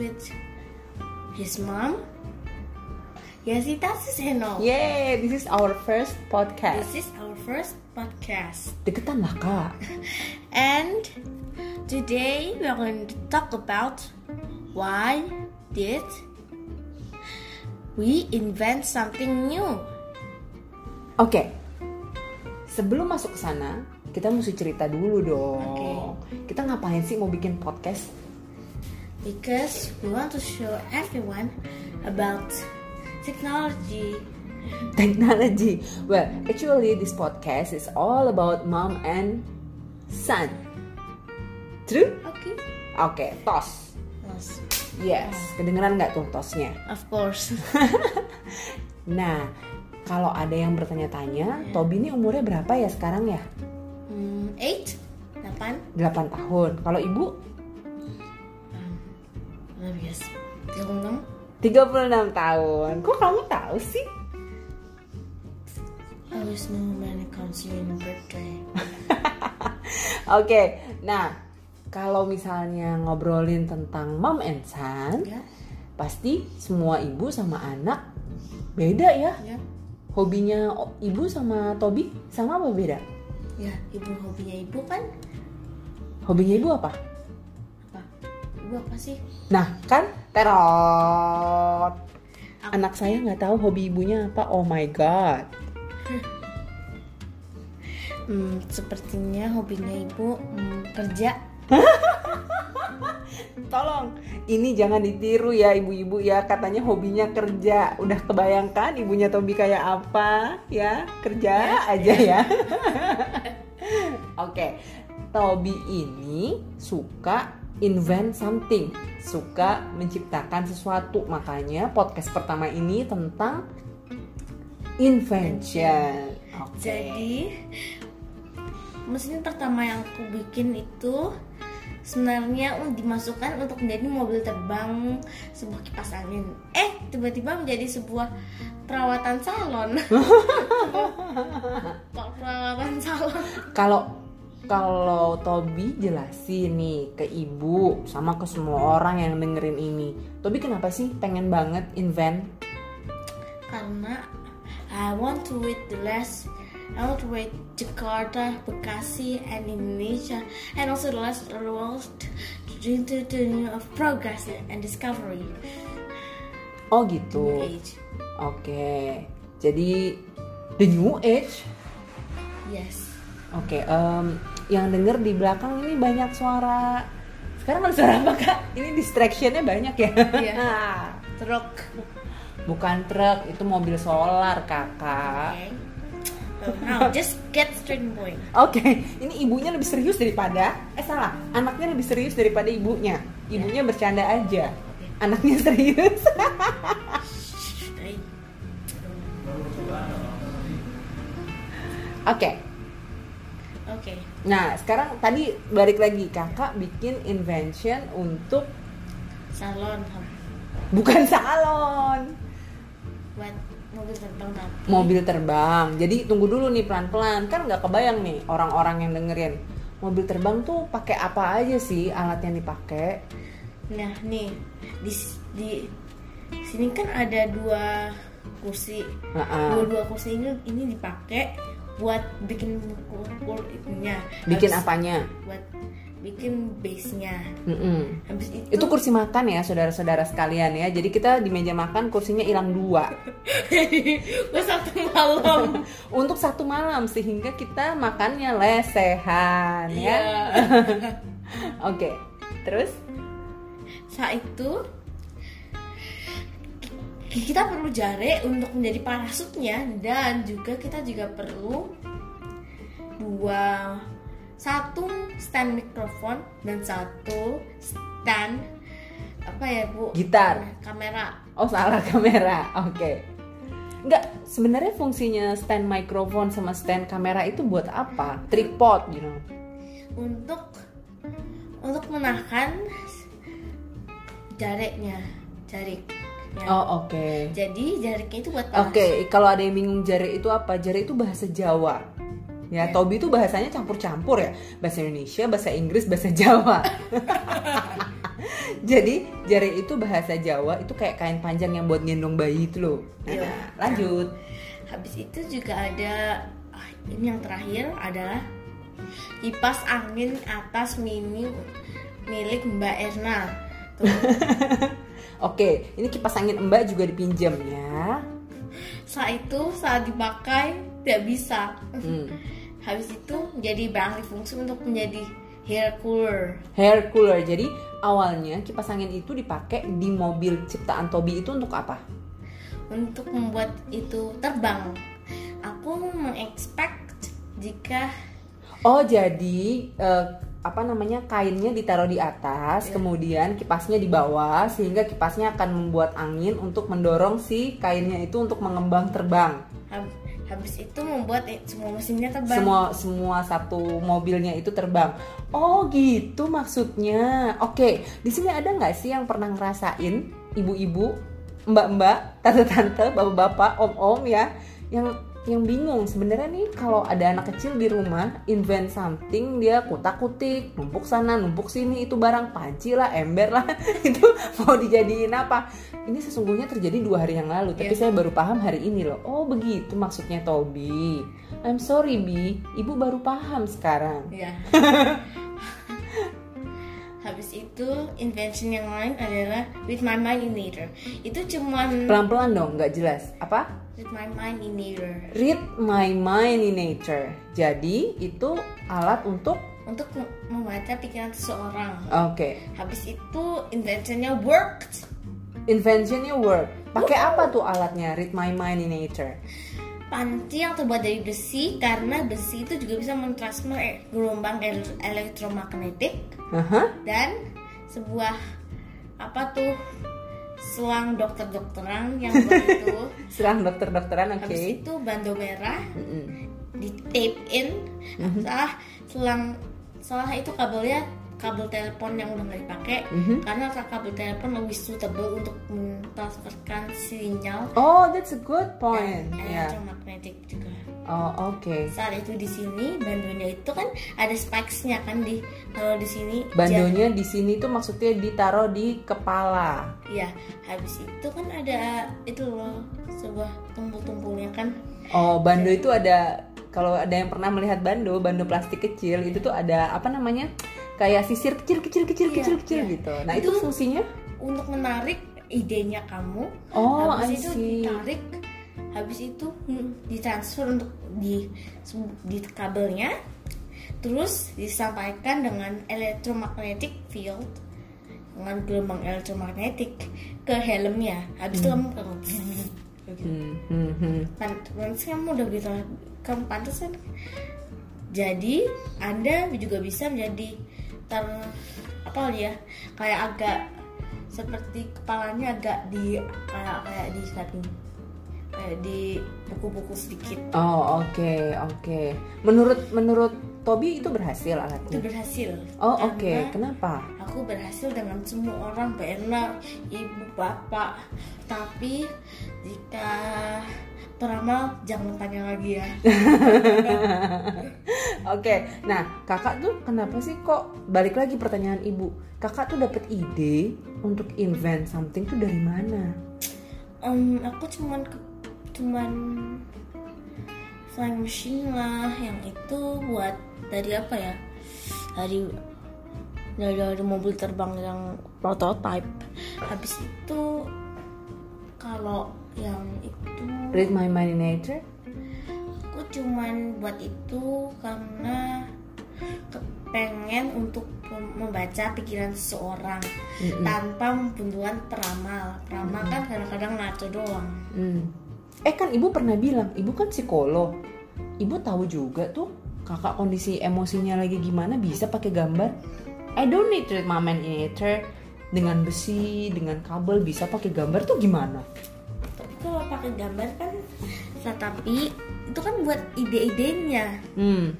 With his mom. Yasita Seno. Yay, this is our first podcast. This is our first podcast. Deketan lah kak. And today we are going to talk about why did we invent something new? Oke. Sebelum masuk ke sana, kita mesti cerita dulu dong. Kita ngapain sih mau bikin podcast? Because we want to show everyone about technology. Technology. Well, actually this podcast is all about mom and son. True? Okay. Oke, tos. Yes. Yes, kedengeran nggak tuh tosnya? Of course. Nah, kalau ada yang bertanya-tanya, Tobi ini umurnya berapa ya sekarang ya? Hmm, eight, delapan, 8 tahun. Kalau ibu? Tiga puluh enam. 36 tahun. Kok kamu tahu sih? I always know when it comes to your birthday. Oke, nah kalau misalnya ngobrolin tentang mom and son, Ya, pasti semua ibu sama anak beda ya. ya, Hobinya ibu sama Tobi sama apa beda? ya. Ibu hobinya ibu kan Hobinya ibu apa? Ibu apa sih? Nah, kan terot. Anak saya nggak tahu hobi ibunya apa. Oh my god. Hmm, sepertinya hobinya ibu hmm, kerja. Tolong, ini jangan ditiru ya ibu-ibu ya. Katanya hobinya kerja. Udah kebayangkan ibunya Tobi kayak apa ya? Kerja aja ya. Oke, Tobi ini suka invent something, suka menciptakan sesuatu. Makanya podcast pertama ini tentang invention. Oke. Jadi mesin pertama yang aku bikin itu sebenarnya dimasukkan untuk menjadi mobil terbang sebuah kipas angin. Eh, tiba-tiba menjadi sebuah perawatan salon. perawatan salon. Kalau kalau Tobi jelasin nih ke ibu sama ke semua orang yang dengerin ini. Tobi kenapa sih pengen banget invent? Karena I want to read the last I want to read Jakarta, Bekasi, and Indonesia, and also the the world into the new of progress and discovery. Oh gitu. Age. Oke. Jadi the new age. Yes. Oke. em, yang denger di belakang ini banyak suara. Sekarang ada suara apa kak? Ini distractionnya banyak ya. Iya. Truk. Bukan truk, itu mobil solar kakak. Okay. So now just get straight point. Oke, ini ibunya lebih serius daripada eh salah, anaknya lebih serius daripada ibunya. Ibunya bercanda aja. Anaknya serius. Hey. Oke. Okay. Nah, sekarang tadi balik lagi kakak bikin invention untuk Salon. bukan salon, Buat mobil terbang mobil terbang. Jadi tunggu dulu nih pelan-pelan. Kan nggak kebayang nih orang-orang yang dengerin. Mobil terbang tuh pakai apa aja sih alat yang dipakai? Nah nih di di sini kan ada dua kursi. Nah, Dua-dua kursi ini ini dipakai buat bikin kur itunya. bikin Habis- apanya? Buat bikin base-nya. Mm-mm. Habis itu, Itu kursi makan ya saudara-saudara sekalian ya. Jadi kita di meja makan kursinya hilang dua. Gua satu malam. Untuk satu malam sehingga kita makannya lesehan ya. Iya. Oke. Terus? Saat itu kita perlu jari untuk menjadi parasutnya dan juga kita juga perlu dua satu stand mikrofon dan satu stand apa ya bu Gitar. kamera Oh salah kamera. Oke. Enggak, sebenarnya fungsinya stand microphone sama stand kamera itu buat apa? Tripod, you know. untuk untuk menahan jariknya jarik Oh, oke. jadi jariknya itu buat Oke, parasut kalau ada yang bingung jari itu apa? Jari itu bahasa Jawa. Ya, Tobi itu bahasanya campur-campur ya. Bahasa Indonesia, bahasa Inggris, bahasa Jawa. Jadi jari itu bahasa Jawa itu kayak kain panjang yang buat gendong bayi itu loh. Nah, Iya. lanjut. Habis itu juga ada ah, ini yang terakhir adalah kipas angin atas mini milik Mbak Erna. Oke, ini kipas angin Mbak juga dipinjam ya. saat itu saat dipakai tidak bisa. Hmm. Habis itu jadi beralih fungsi untuk menjadi hair cooler. Hair cooler. Jadi awalnya kipas angin itu dipakai di mobil ciptaan Tobi itu untuk apa? untuk membuat itu terbang. Aku mengexpect jika Oh, jadi eh, apa namanya kainnya ditaruh di atas, kemudian kipasnya di bawah, sehingga kipasnya akan membuat angin untuk mendorong si kainnya itu untuk mengembang terbang. hab- habis itu membuat semua mesinnya terbang. Semua semua satu mobilnya itu terbang. Oh, gitu maksudnya. Oke, di sini ada nggak sih yang pernah ngerasain ibu-ibu, mbak-mbak, tante-tante, bapak-bapak, om-om ya, yang yang bingung. Sebenarnya nih kalau ada anak kecil di rumah invent something dia kutak-kutik numpuk sana numpuk sini itu barang panci lah ember lah itu mau dijadiin apa? Ini sesungguhnya terjadi dua hari yang lalu tapi Iya. saya baru paham hari ini loh. Oh begitu maksudnya Tobi I'm sorry Bi. Ibu baru paham sekarang. Ya. Habis itu invention yang lain adalah with my mind in nature. Itu cuman pelan-pelan dong nggak jelas. Apa with my mind in nature. Read my mind in nature. Jadi itu alat untuk untuk mem- membaca pikiran seseorang. oke. Habis itu inventionnya worked. inventionnya work pakai apa tuh alatnya? Read my mind in nature. Panci yang terbuat dari besi karena besi itu juga bisa mentransfer e- gelombang el- elektromagnetik. Aha. dan sebuah apa tuh selang dokter-dokteran yang itu serang dokter-dokteran oke. habis itu bando merah Mm-mm. di tape in. Salah selang salah itu kabelnya kabel telepon yang udah nggak dipakai Mhm. karena kabel telepon lebih suitable untuk mentransferkan sinyal. Oh that's a good point. Dan ya elektromagnetik juga. Oh oke saat itu di sini bandonya itu kan ada spikesnya kan di kalau di sini bandonya di sini tuh maksudnya ditaruh di kepala. Ya habis itu kan ada itu loh sebuah tumpul-tumpulnya kan. Oh bando itu ada kalau ada yang pernah melihat bando bando plastik kecil itu tuh ada apa namanya kayak sisir kecil kecil kecil Iya, kecil kecil iya. gitu. Nah itu, Itu- fungsinya? untuk menarik idenya kamu oh habis itu ditarik habis itu hmm, ditransfer untuk di di kabelnya terus disampaikan dengan electromagnetic field dengan gelombang elektromagnetik ke helmnya. Habis itu kamu kamu begitu. Hmm, hmm, hmm. Pantas kamu udah gitu kamu pantas kan jadi anda juga bisa menjadi ter apa ya kayak agak seperti kepalanya agak di kayak kayak di samping kayak di buku-buku sedikit Oh oke oke. Menurut menurut Tobi itu berhasil itu alatnya. berhasil Oh oke. Karena Kenapa? aku berhasil dengan semua orang benar ibu bapak tapi jika peramal jangan tanya lagi ya Oke. Nah kakak tuh kenapa sih kok balik lagi pertanyaan ibu? Kakak tuh dapat ide untuk invent something tuh dari mana? Em, aku cuman ke- cuman flying machine lah yang itu buat dari apa ya dari dari, dari mobil terbang yang prototype habis itu kalau yang itu Read my mind in nature? aku cuman buat itu karena pengen untuk mem- membaca pikiran seseorang Mm-mm. tanpa bantuan peramal peramal kan kadang-kadang ngaco doang Hmm. Eh kan ibu pernah bilang, ibu kan psikolog. Ibu tahu juga tuh kakak kondisi emosinya lagi gimana bisa pakai gambar. I don't need in nature. Dengan besi, dengan kabel bisa pakai gambar tuh gimana? tapi kalau pakai gambar kan tetapi itu kan buat ide-idenya Hmm.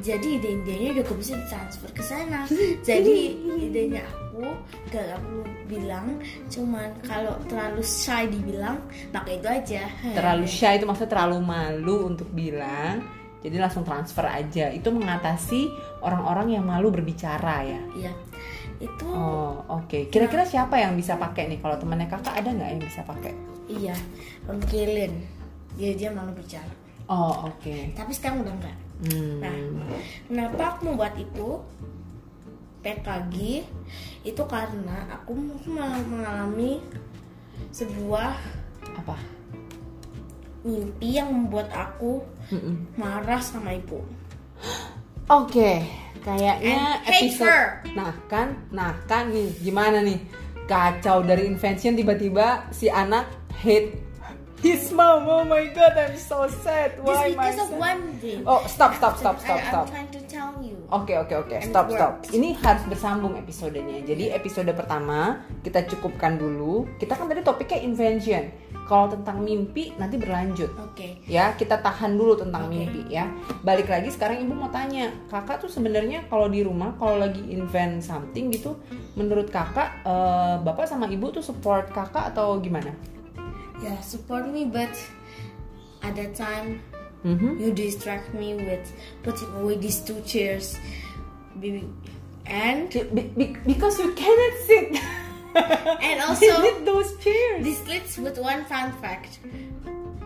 Jadi ide-idenya juga bisa ditransfer ke sana jadi idenya aku gak, gak perlu bilang cuman kalau terlalu shy dibilang pakai itu aja Terlalu shy itu maksudnya terlalu malu untuk bilang. Jadi langsung transfer aja. Itu mengatasi orang-orang yang malu berbicara ya. Iya. Itu Oh, oke. Kira-kira siapa yang bisa pakai nih? Kalau temannya kakak ada nggak yang bisa pakai? iya, Om Kilin. Dia dia malu bicara. Oh, oke. Tapi sekarang udah enggak. Hmm. Nah, kenapa aku membuat itu? PKG itu karena aku meng- mengalami sebuah Apa? mimpi yang membuat aku Mm-mm. marah sama ibu. Oke, kayaknya And episode. her. Nah kan, nah kan nih, gimana nih? Kacau dari invention tiba-tiba si anak hate his mom. Oh my god, I'm so sad. Why because of son? one thing. Oh, stop, stop, stop, stop, I, stop. I'm trying to tell you. Oke oke oke And stop it stop. worked. Ini harus bersambung episodenya. Jadi episode pertama kita cukupkan dulu. Kita kan tadi topiknya invention. Kalau tentang mimpi nanti berlanjut. Oke. Ya kita tahan dulu tentang Oke. mimpi ya. Balik lagi sekarang ibu mau tanya, kakak tuh sebenarnya kalau di rumah kalau lagi invent something gitu, menurut kakak eh, bapak sama ibu tuh support kakak atau gimana? Yeah, support me, but at that time Mhm. you distract me with putting away these two chairs. And Be- be- because you cannot sit. and also those chairs. this leads with one fun fact.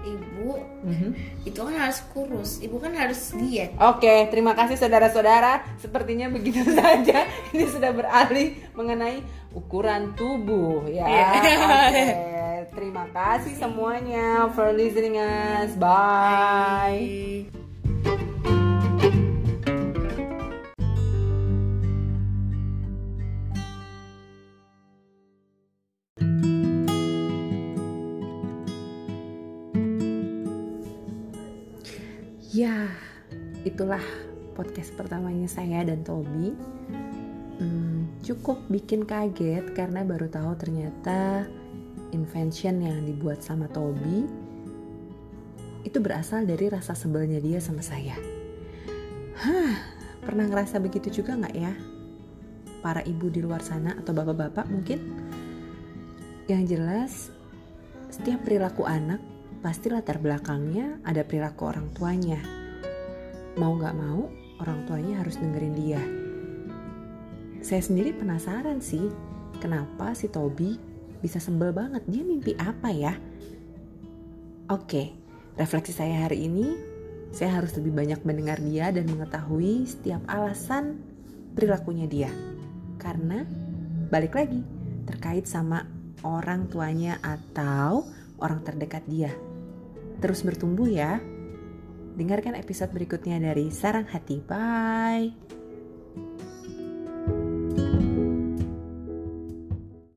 Ibu Mhm. itu kan harus kurus, ibu kan harus diet. Oke, terima kasih saudara-saudara. Sepertinya begitu saja. Ini sudah beralih mengenai ukuran tubuh ya. Iya. Oke, terima kasih semuanya for listening us. Bye. Ya, itulah podcast pertamanya saya dan Tobi. Hmm, cukup bikin kaget karena baru tahu ternyata invention yang dibuat sama Tobi itu berasal dari rasa sebelnya dia sama saya. Hah, pernah ngerasa begitu juga nggak ya? Para ibu di luar sana atau bapak-bapak mungkin? Yang jelas, setiap perilaku anak pasti latar belakangnya ada perilaku orang tuanya. Mau nggak mau, orang tuanya harus dengerin dia. Saya sendiri penasaran sih, kenapa si Tobi bisa sebel banget? Dia mimpi apa ya? Oke, refleksi saya hari ini, saya harus lebih banyak mendengar dia dan mengetahui setiap alasan perilakunya dia. Karena balik lagi terkait sama orang tuanya atau orang terdekat dia. Terus bertumbuh ya. Dengarkan episode berikutnya dari Sarang Hati. Bye.